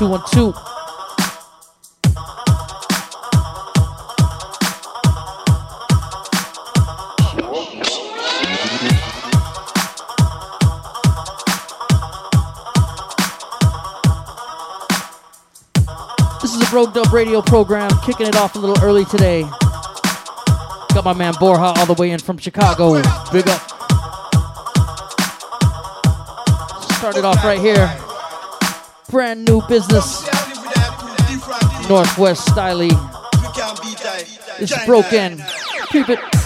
two, one, two. This is a Broke Dub radio program, kicking it off a little early today. Got my man Borja all the way in from Chicago. Big up. Started off right here. Brand new business. Northwest Styly. It's broken. Keep it.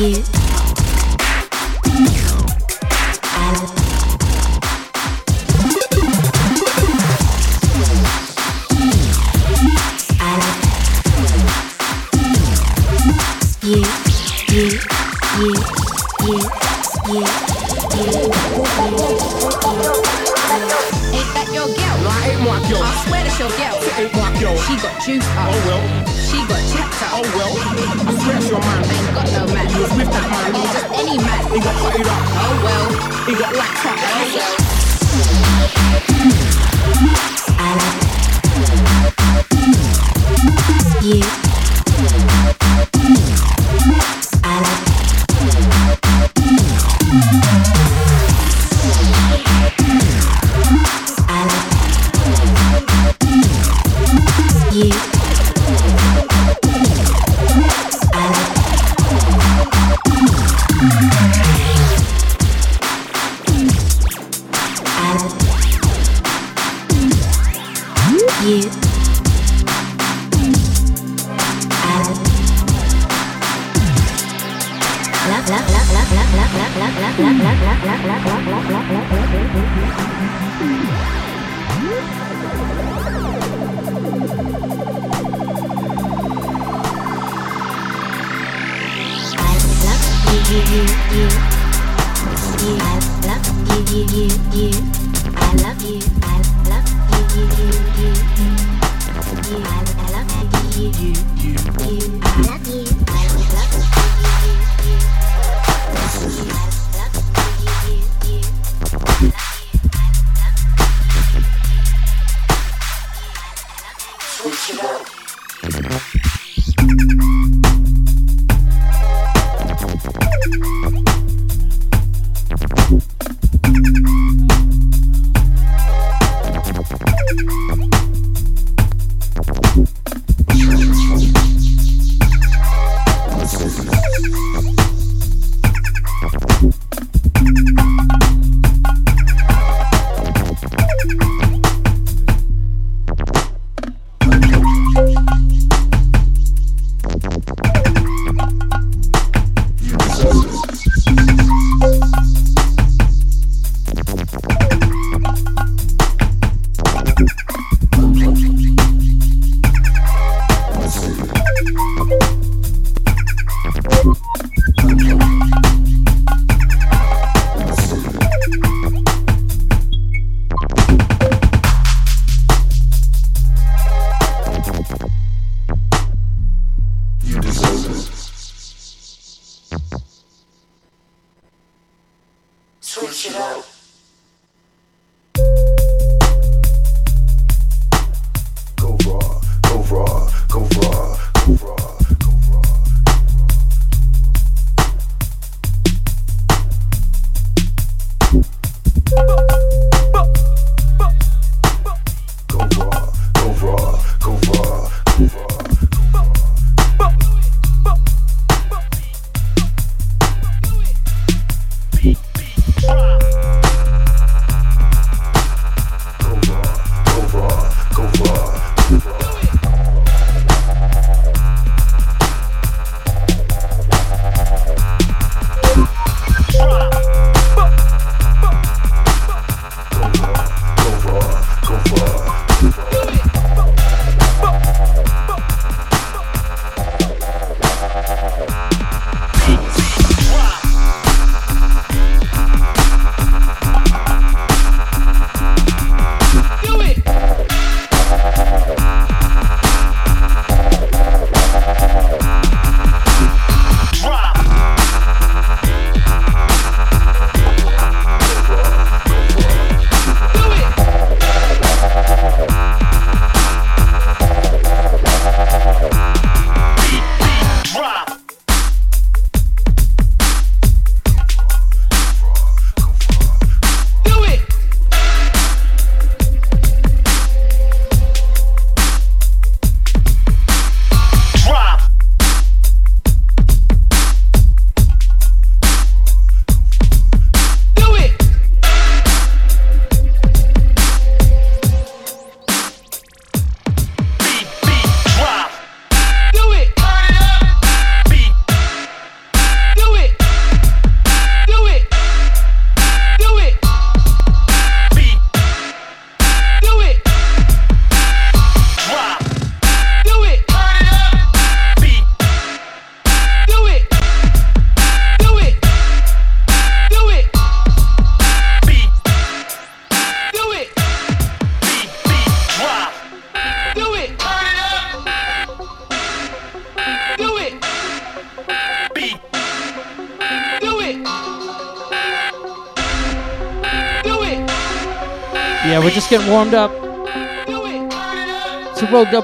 You.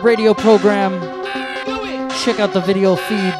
Radio program. Check out the video feed.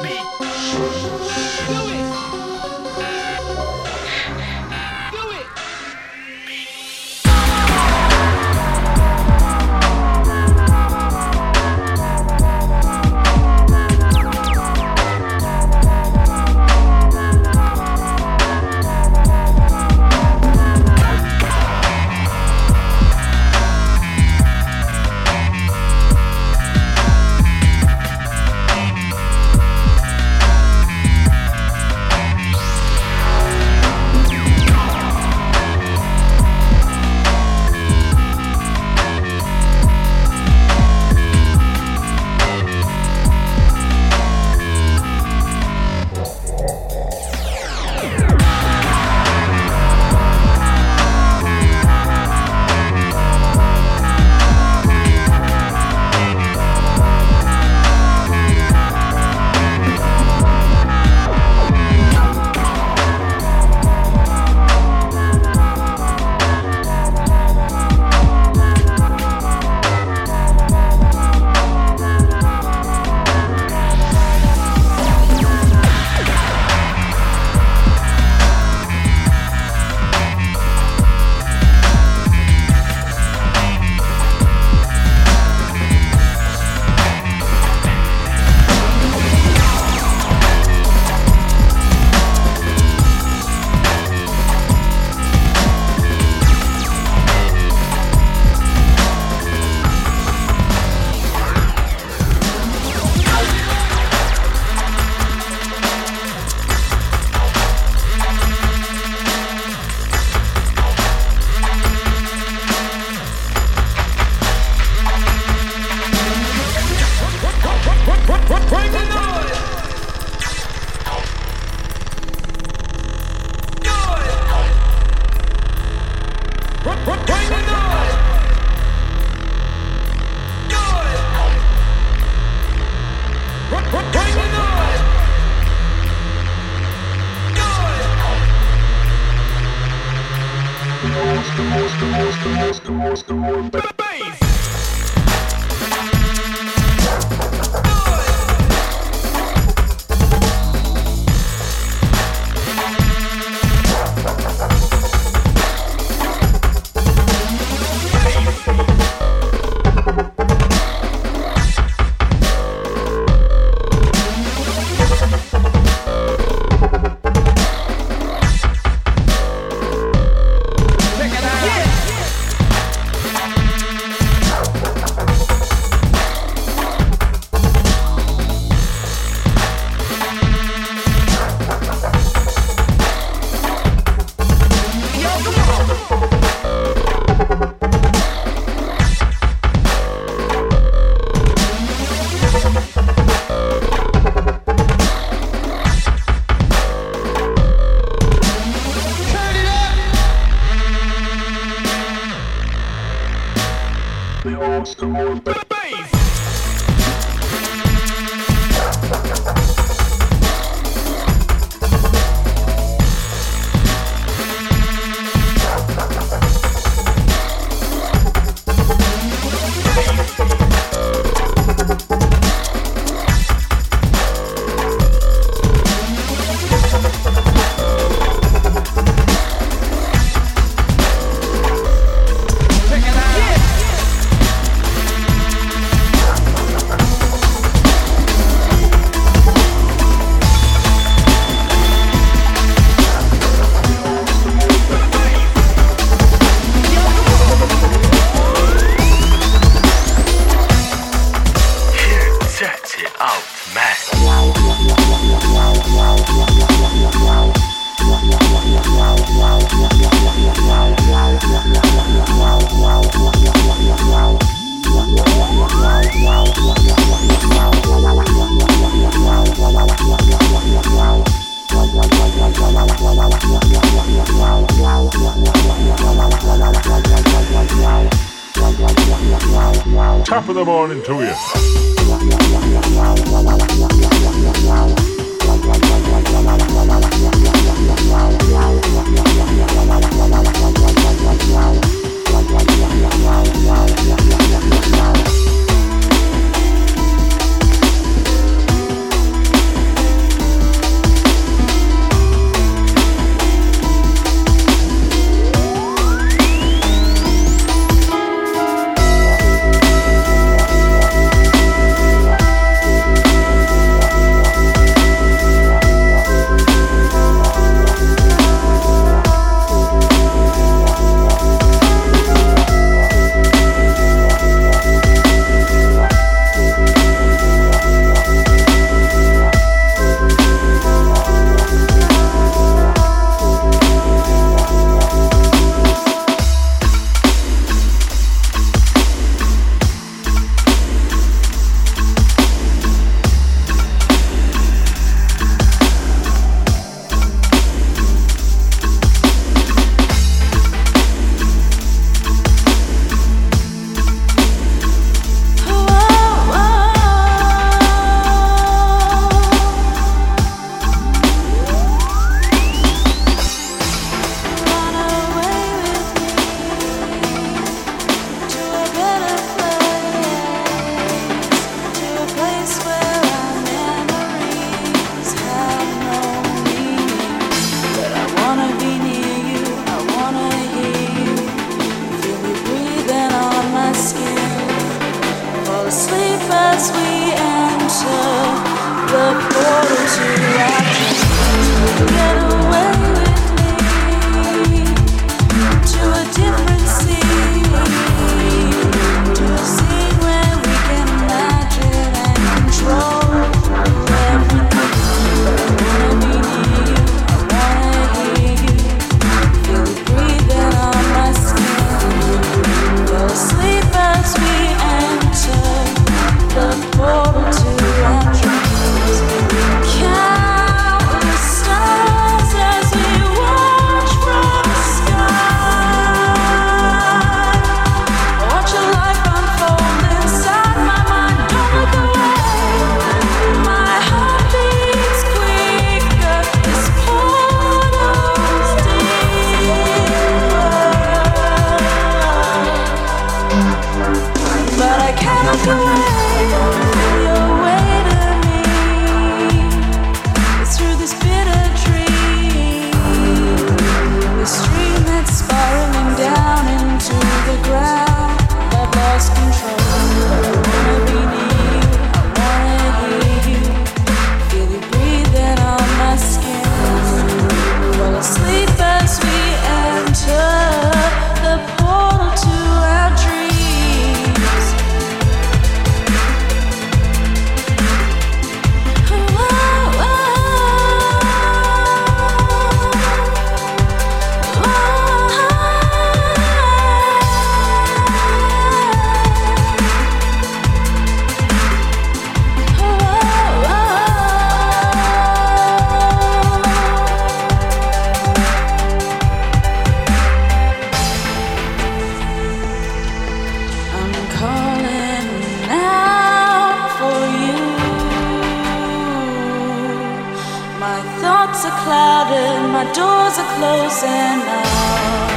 Doors are closing now.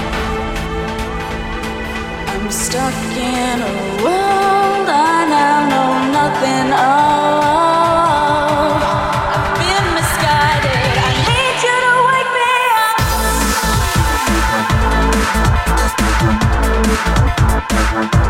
I'm stuck in a world I now know nothing of. I've been misguided. I need you to wake me up.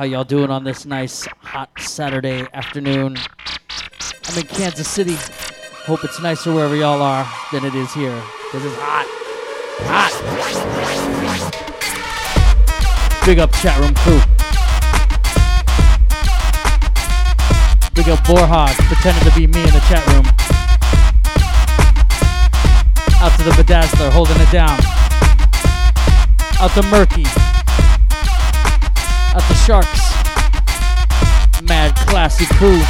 How y'all doing on this nice hot Saturday afternoon? I'm in Kansas City. Hope it's nicer wherever y'all are than it is here. Because it's hot. Hot. Big up chat room crew. Big up Borhog pretending to be me in the chat room. Out to the Bedazzler holding it down. Out to Murky. Out the Sharks. Mad classic crew.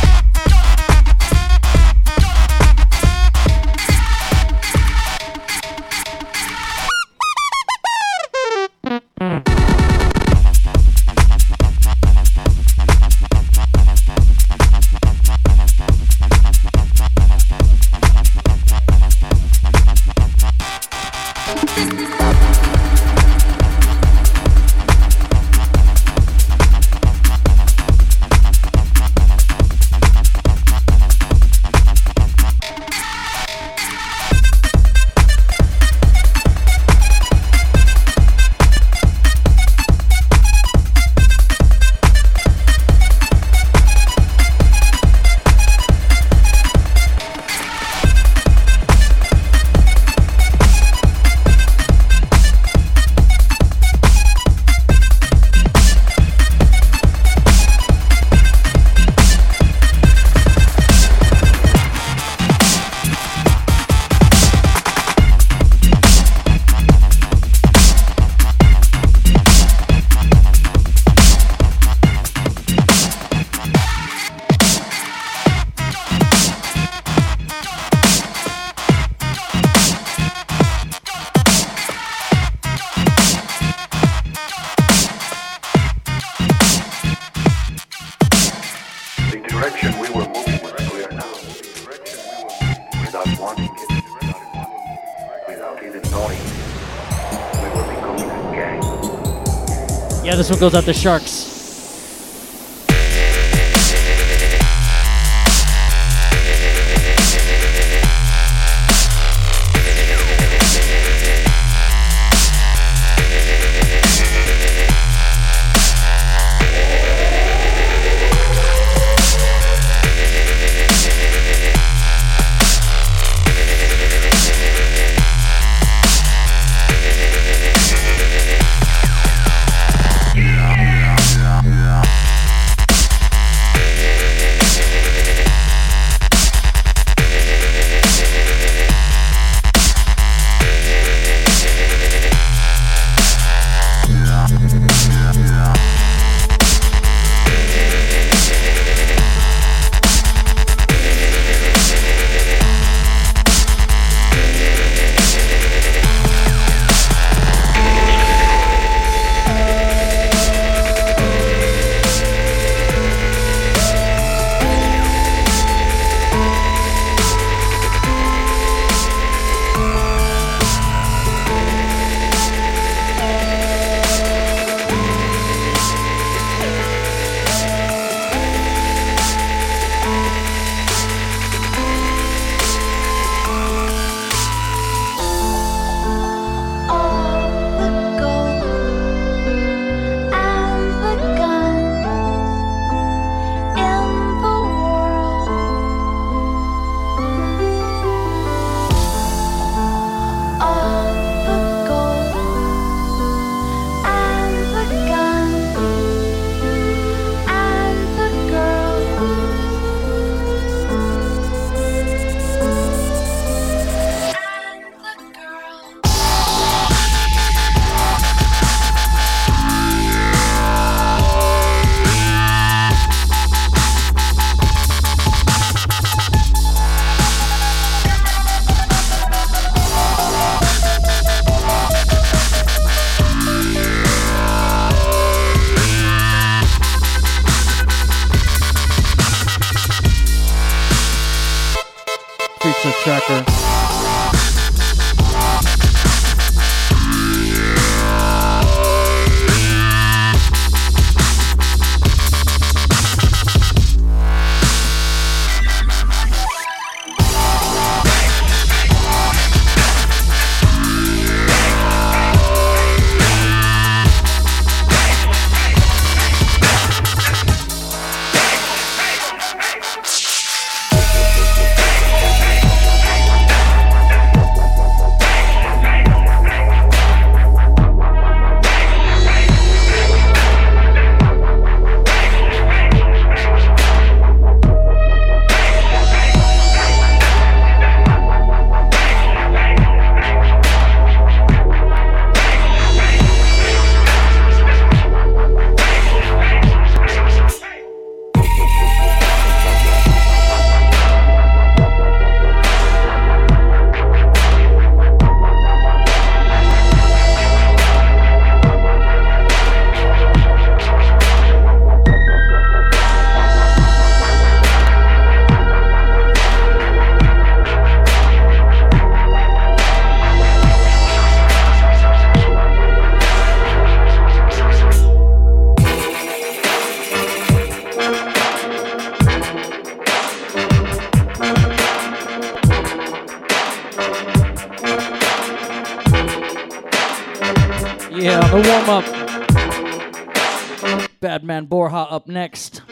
Goes out to Sharks. Up next.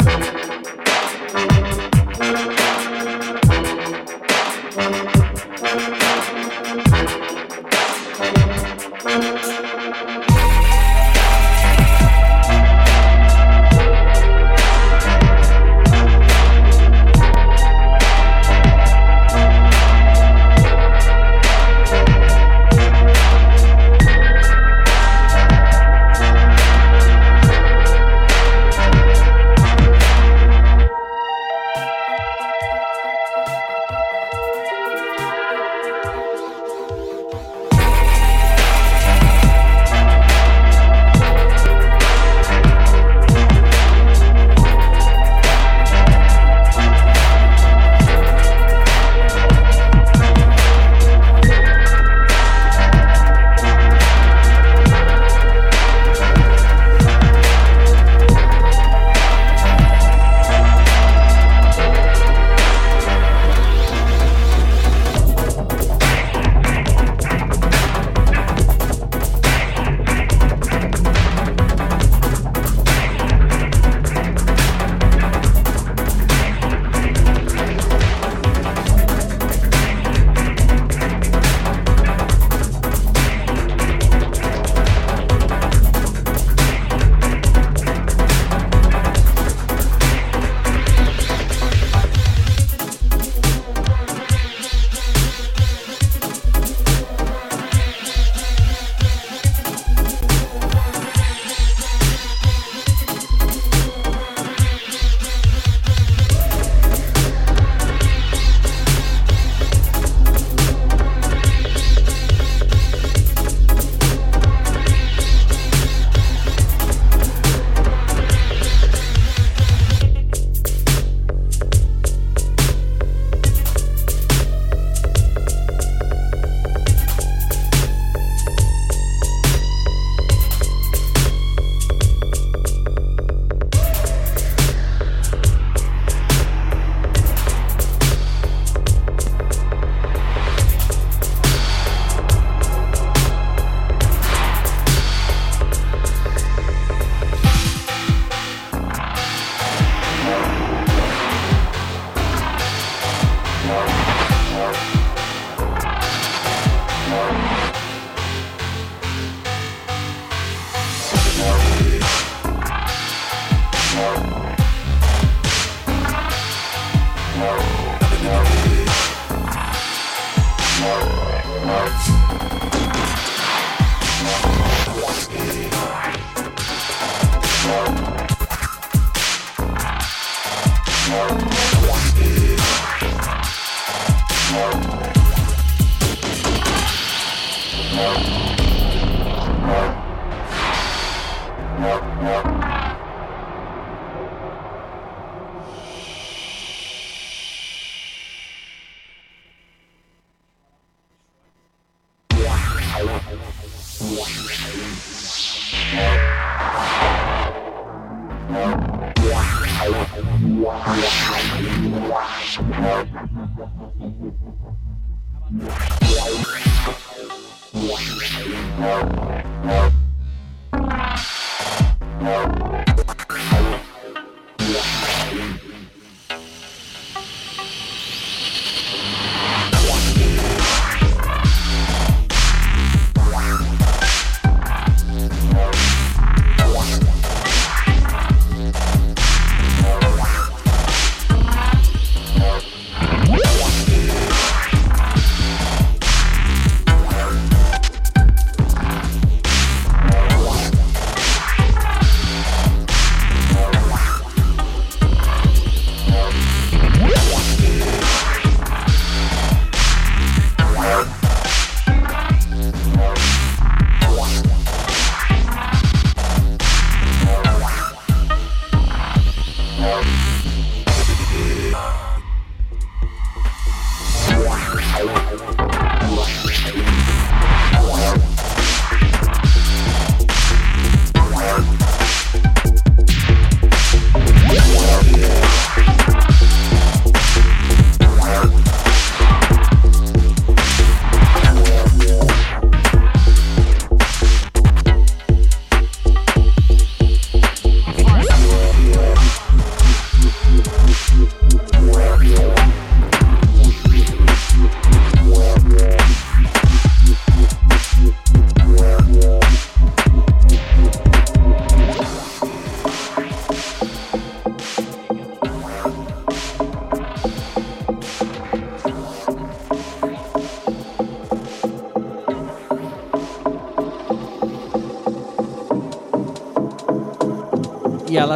Yeah,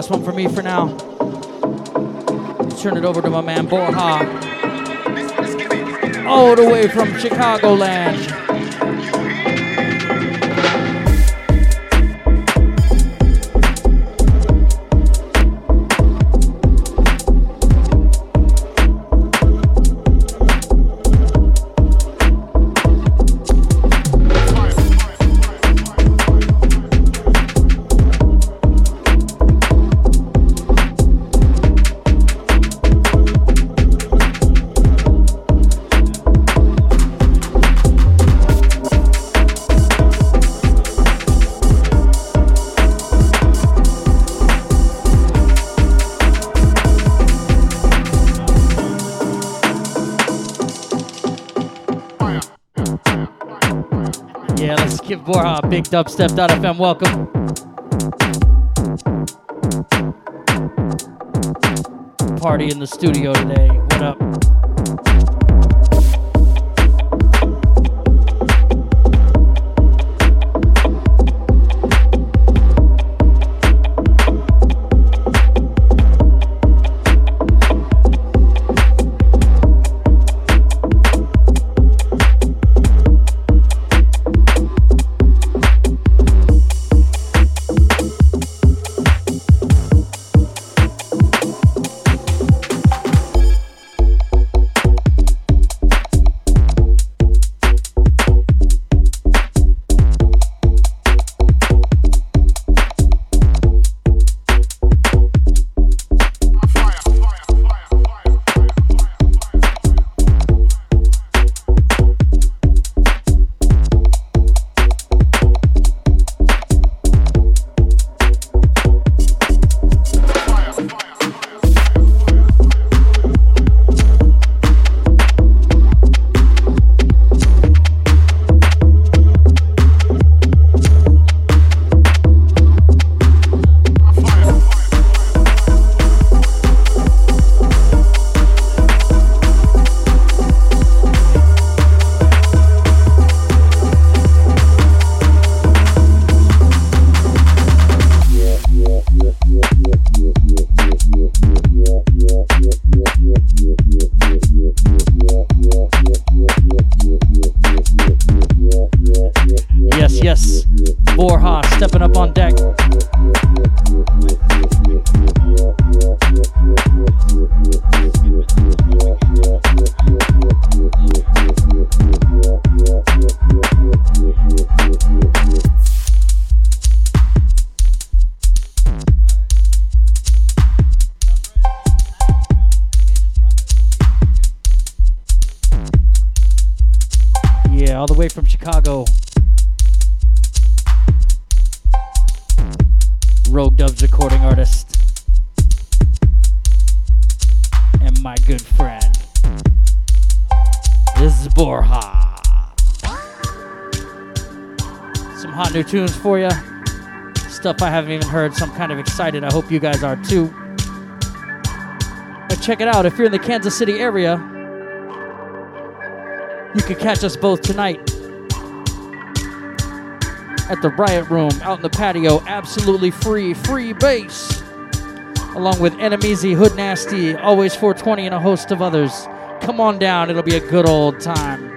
last one for me for now. Let's turn it over to my man Borja. All the way from Chicagoland. Borja big dubstep.fm welcome. Party in the studio today. What up? Tunes for you. Stuff I haven't even heard, so I'm kind of excited. I hope you guys are too. But check it out. If you're in the Kansas City area, you can catch us both tonight at the Riot Room out in the patio. Absolutely free, free bass. Along with Enemies, Hood Nasty, Always 420, and a host of others. Come on down, it'll be a good old time.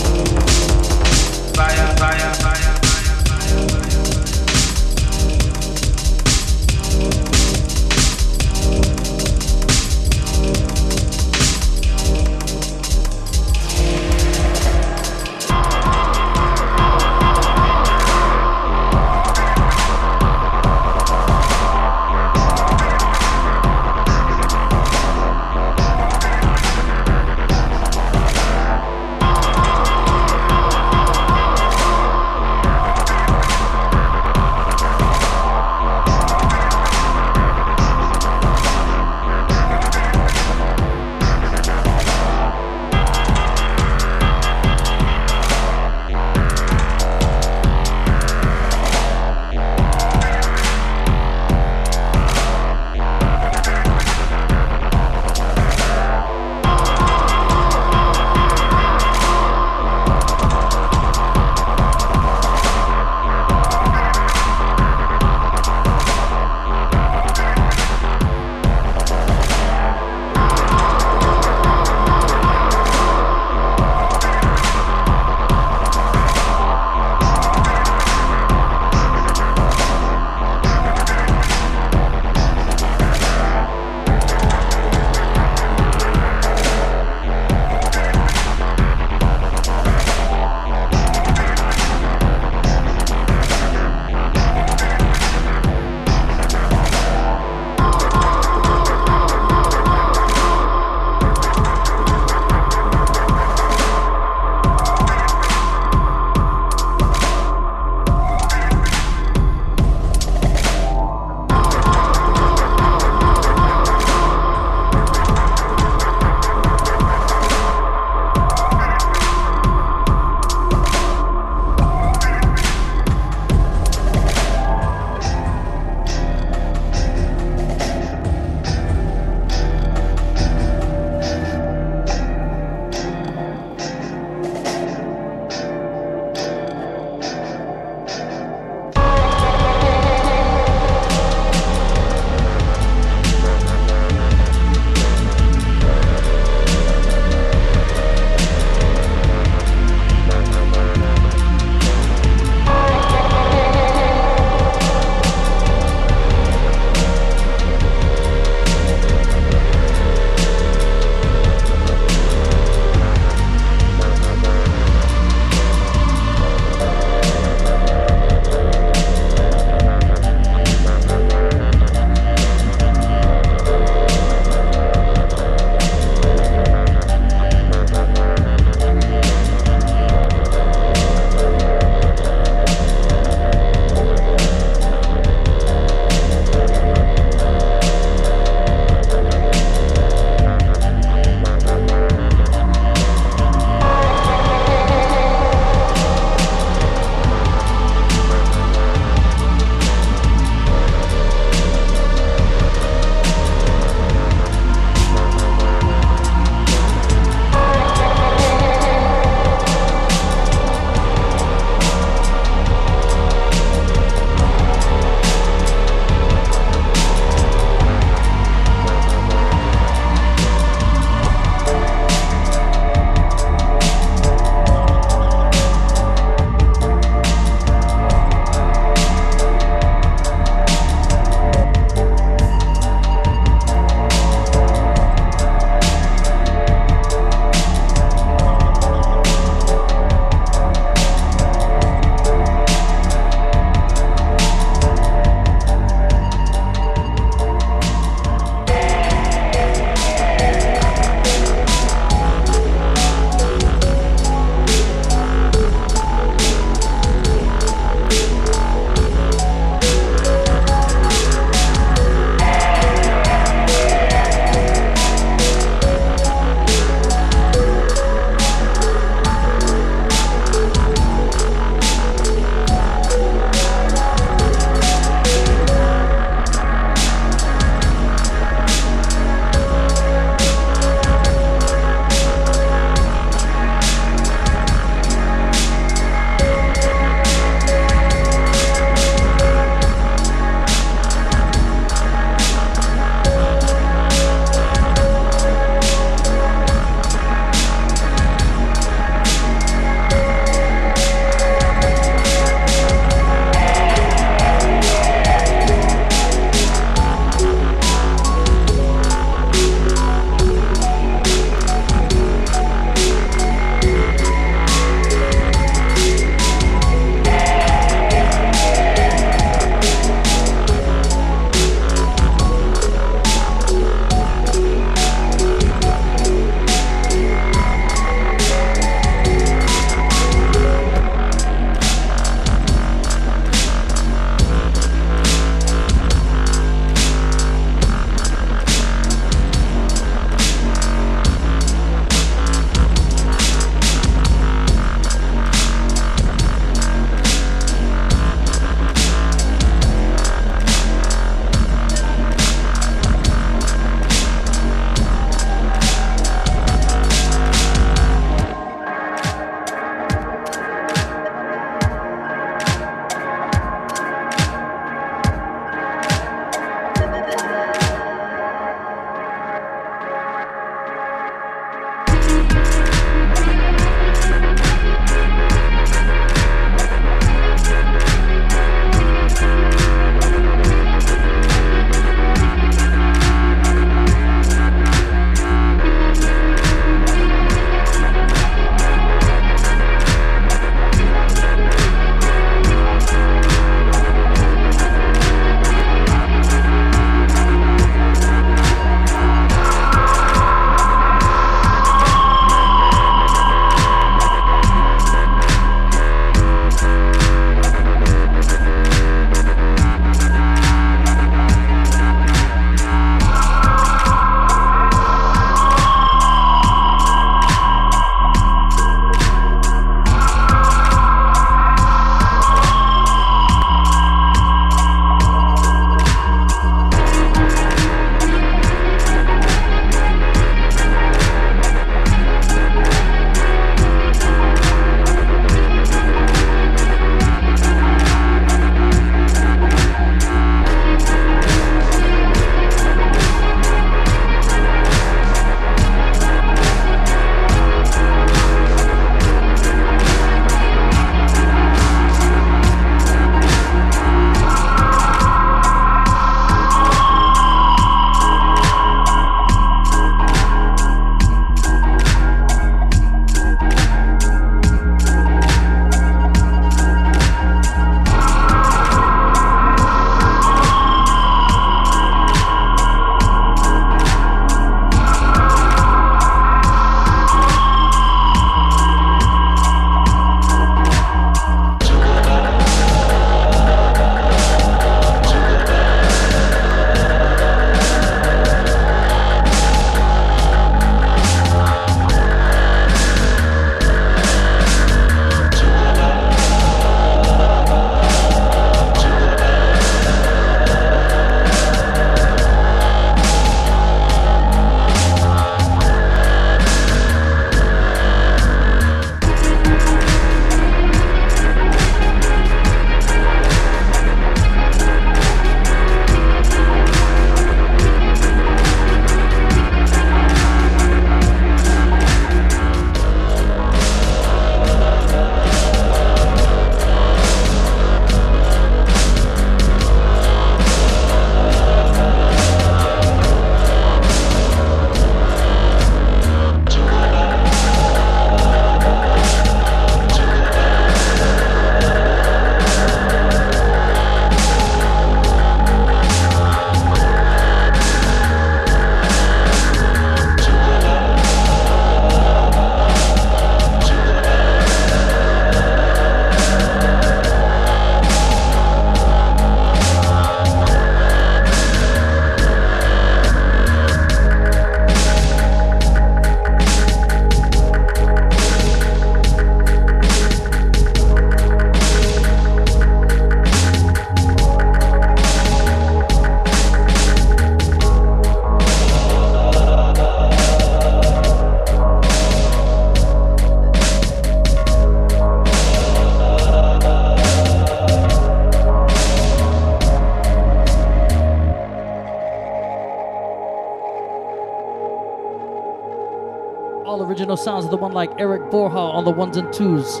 The one like Eric Borja on the ones and twos.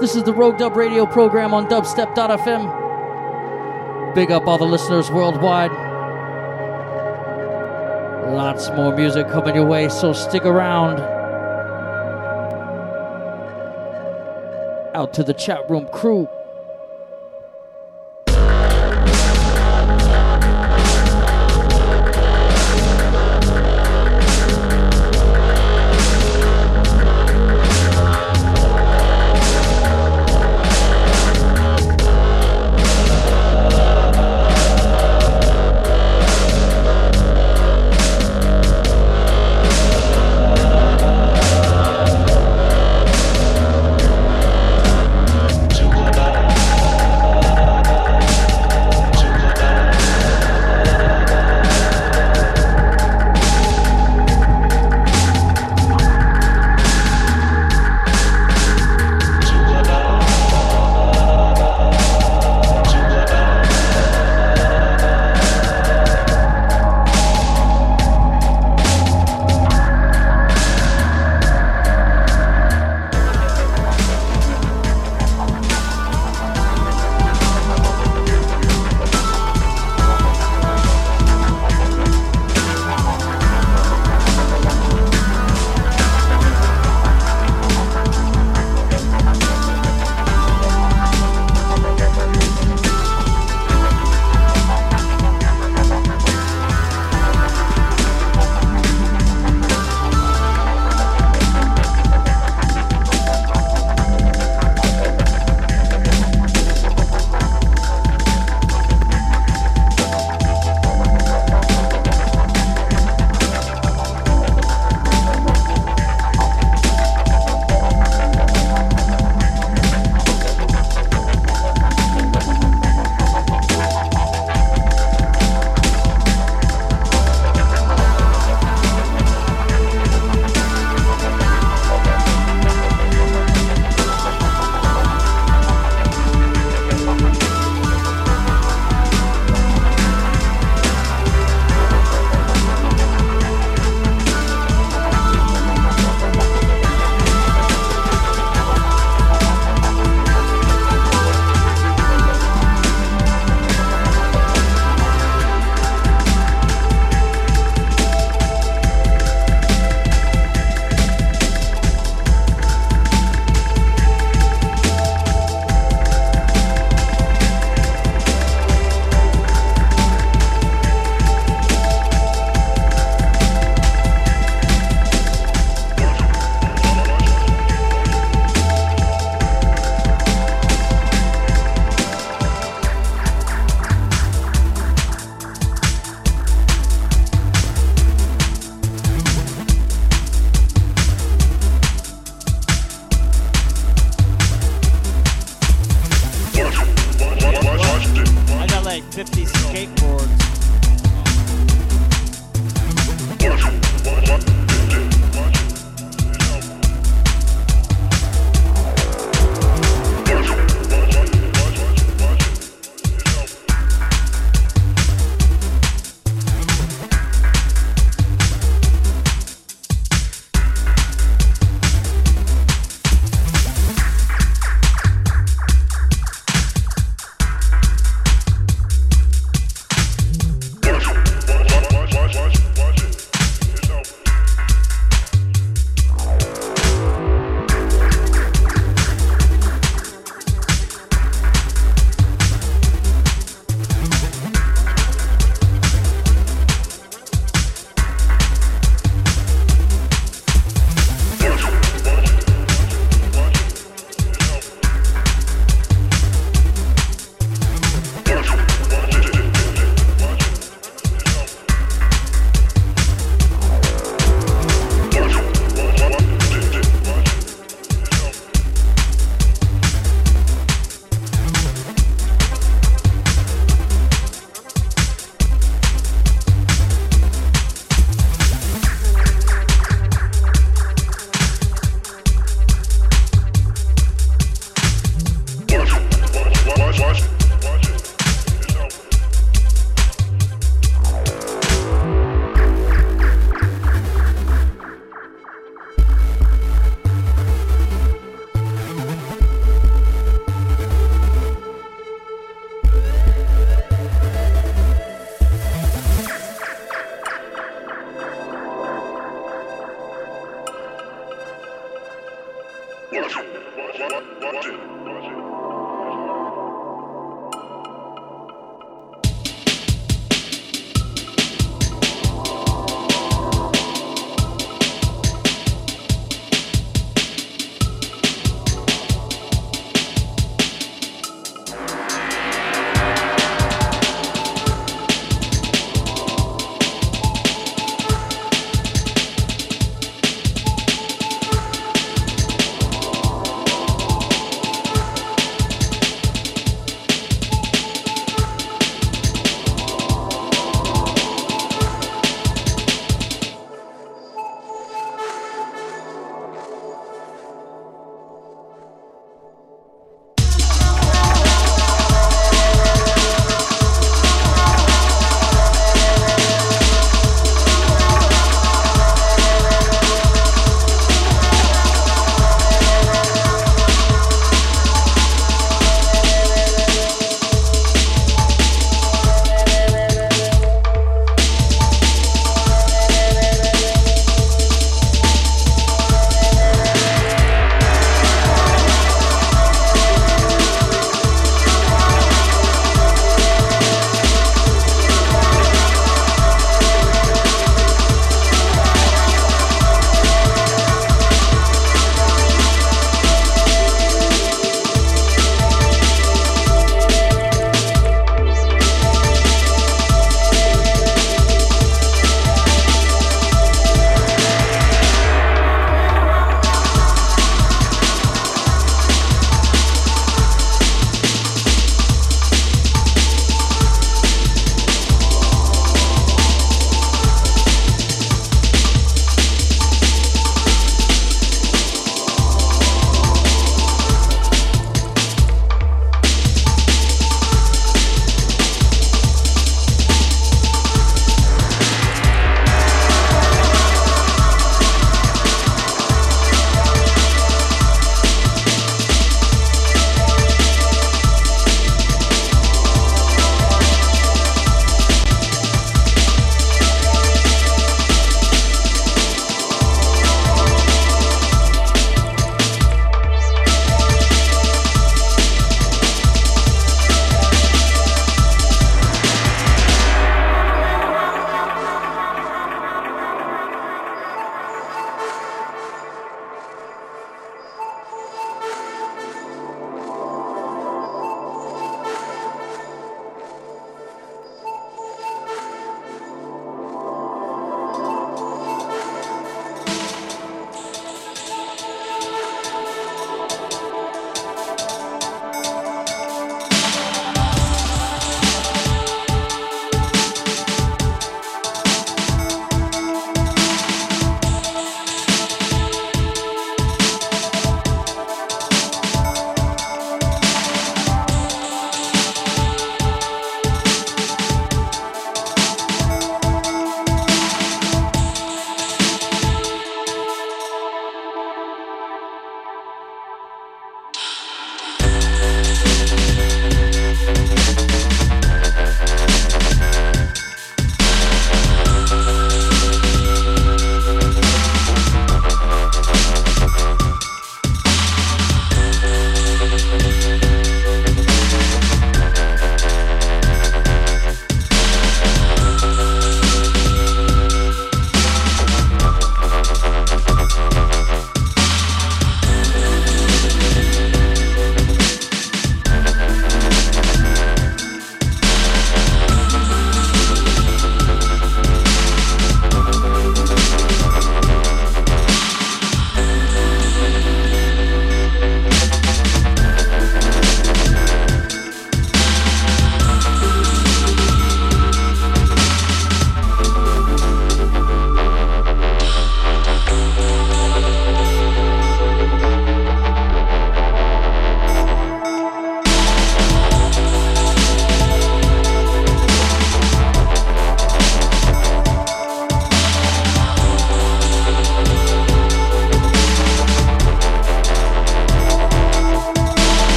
This is the Rogue Dub Radio program on dubstep.fm. Big up all the listeners worldwide. Lots more music coming your way, so stick around. Out to the chat room crew.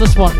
This one.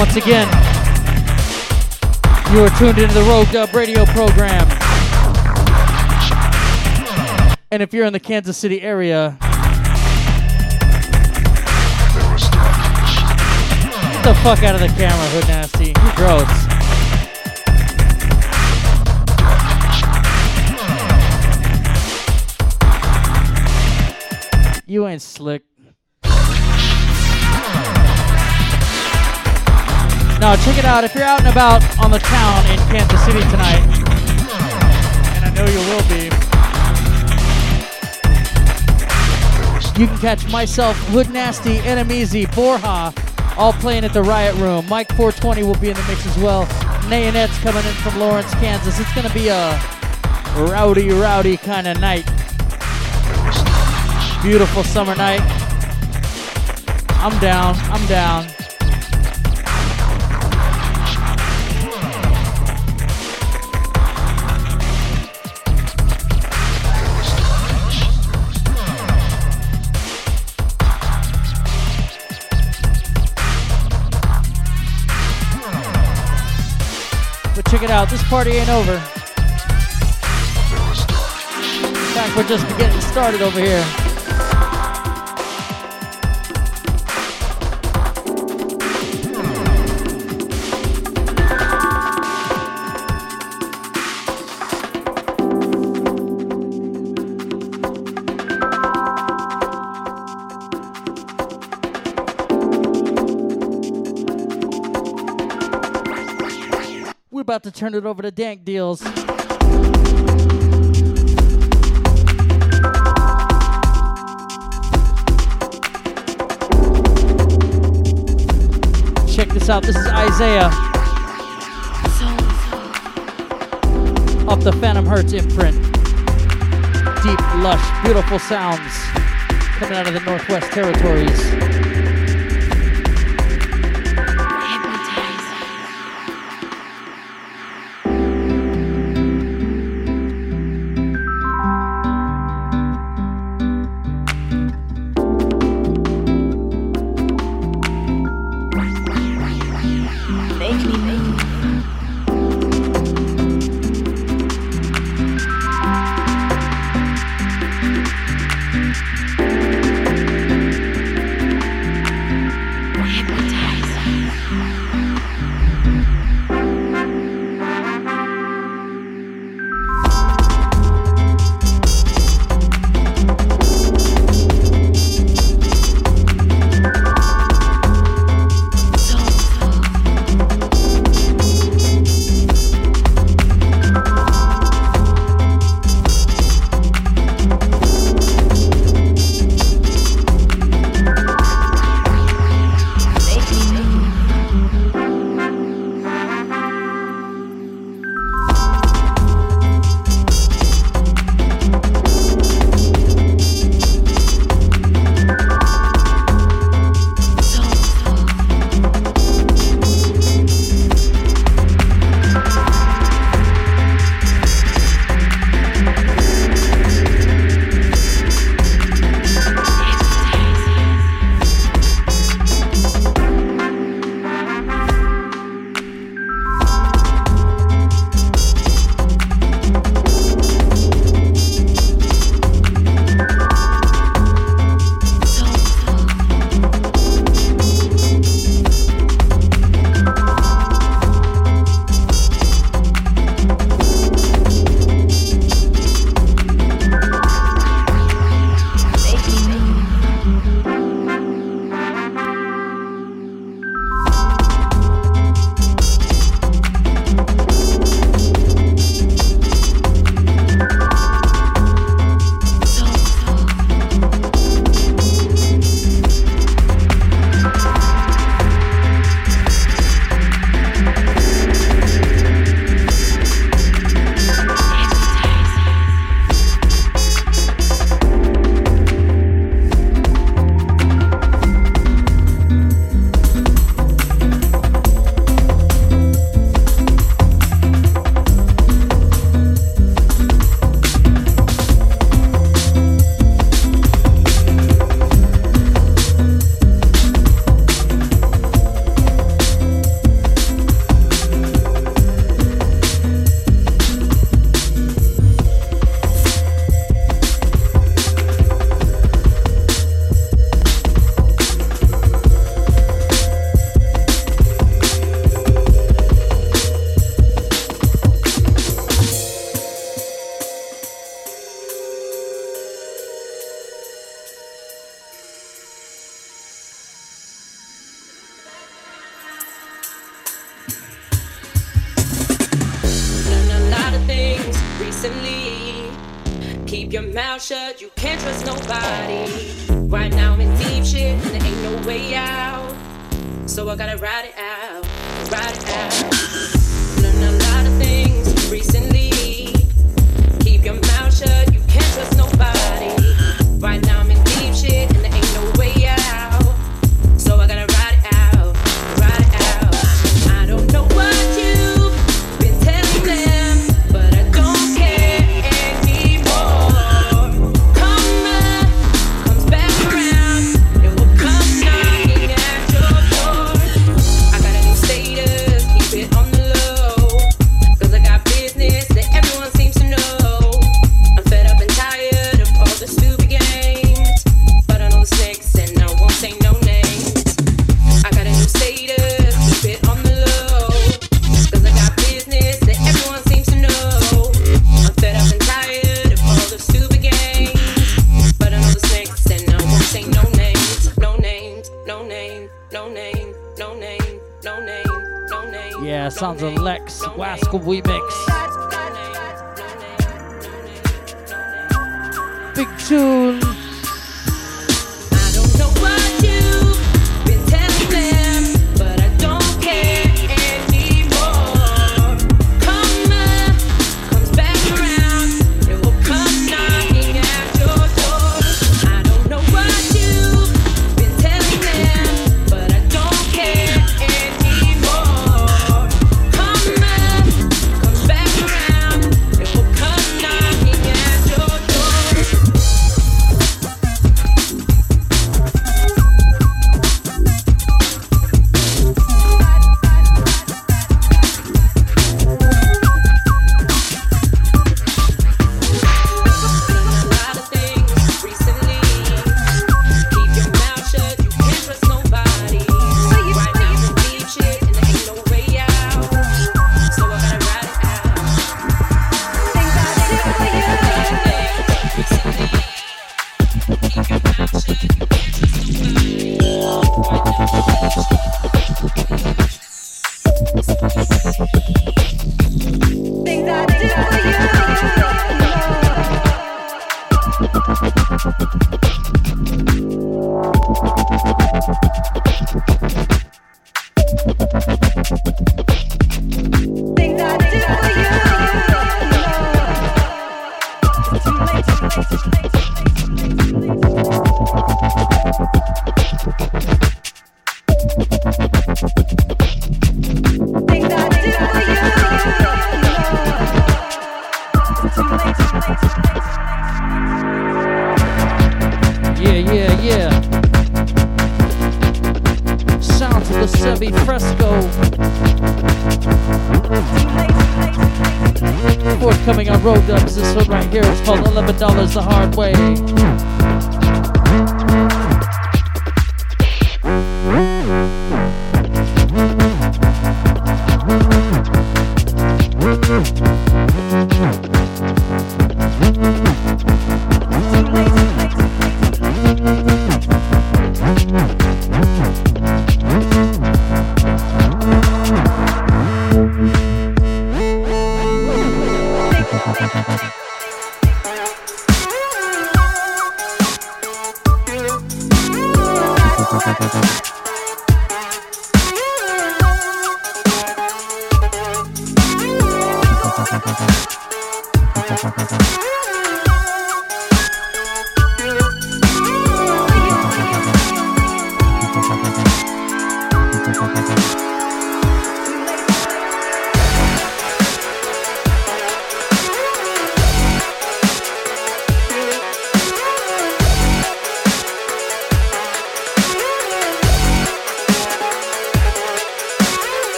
Once again, you are tuned into the Rogue Dub radio program. And if you're in the Kansas City area, get the fuck out of the camera, Hood Nasty. You're gross. You ain't slick. No, check it out. If you're out and about on the town in Kansas City tonight, and I know you will be, you can catch myself, Hood Nasty, Enemies, Borja, all playing at the Riot Room. Mike 420 will be in the mix as well. Nayonette's coming in from Lawrence, Kansas. It's going to be a rowdy, rowdy kind of night. Beautiful summer night. I'm down. I'm down. Check it out, this party ain't over. In fact, we're just getting started over here. Turn it over to Dank Deals. Check this out. This is Isaiah. Off the Phantom Hertz imprint. Deep, lush, beautiful sounds coming out of the Northwest Territories.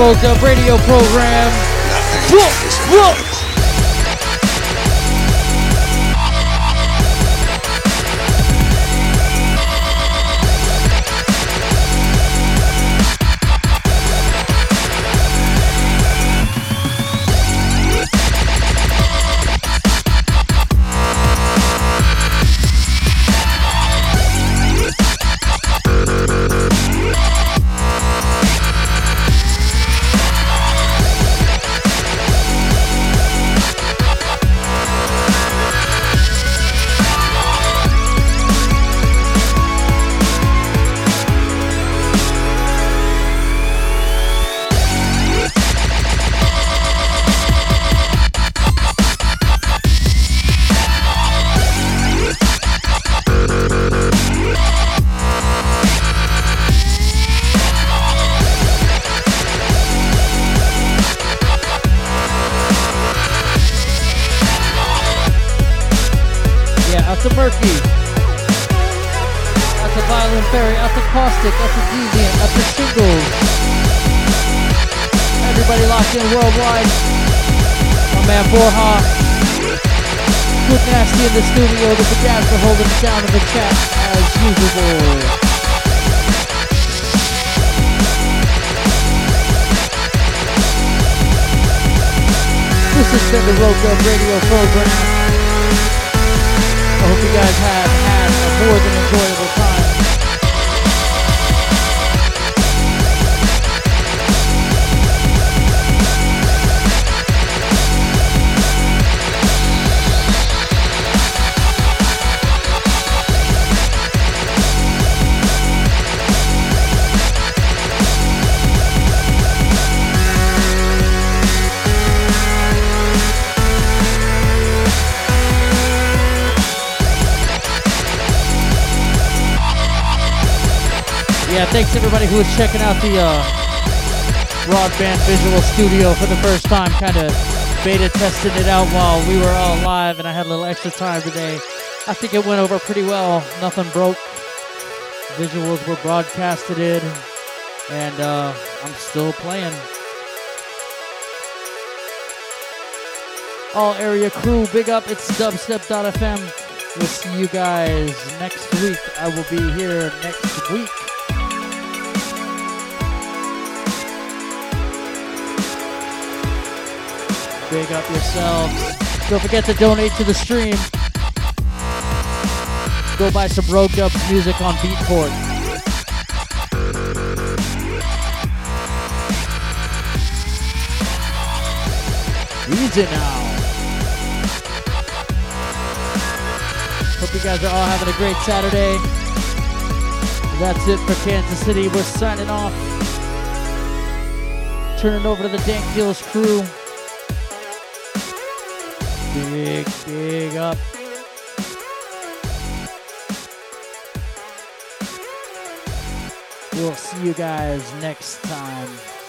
Dub radio program. Was checking out the uh, Broadband Visual Studio for the first time, kind of beta testing it out while we were all live, and I had a little extra time today. I think it went over pretty well. Nothing broke. Visuals were broadcasted in, and uh, I'm still playing. All area crew, big up. It's dubstep.fm. We'll see you guys next week. I will be here next week. Big up yourselves. Don't forget to donate to the stream. Go buy some Road Dubs music on Beatport. Easy now. Hope you guys are all having a great Saturday. That's it for Kansas City. We're signing off. Turning over to the Dank Deals crew. Big, big up. We'll see you guys next time.